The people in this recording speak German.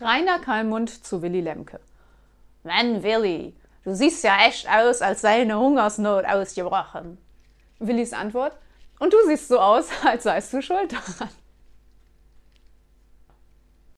Rainer Kallmund zu Willy Lemke. Mann, Willy, du siehst ja echt aus, als sei eine Hungersnot ausgebrochen. Willis Antwort. Und du siehst so aus, als seist du schuld daran.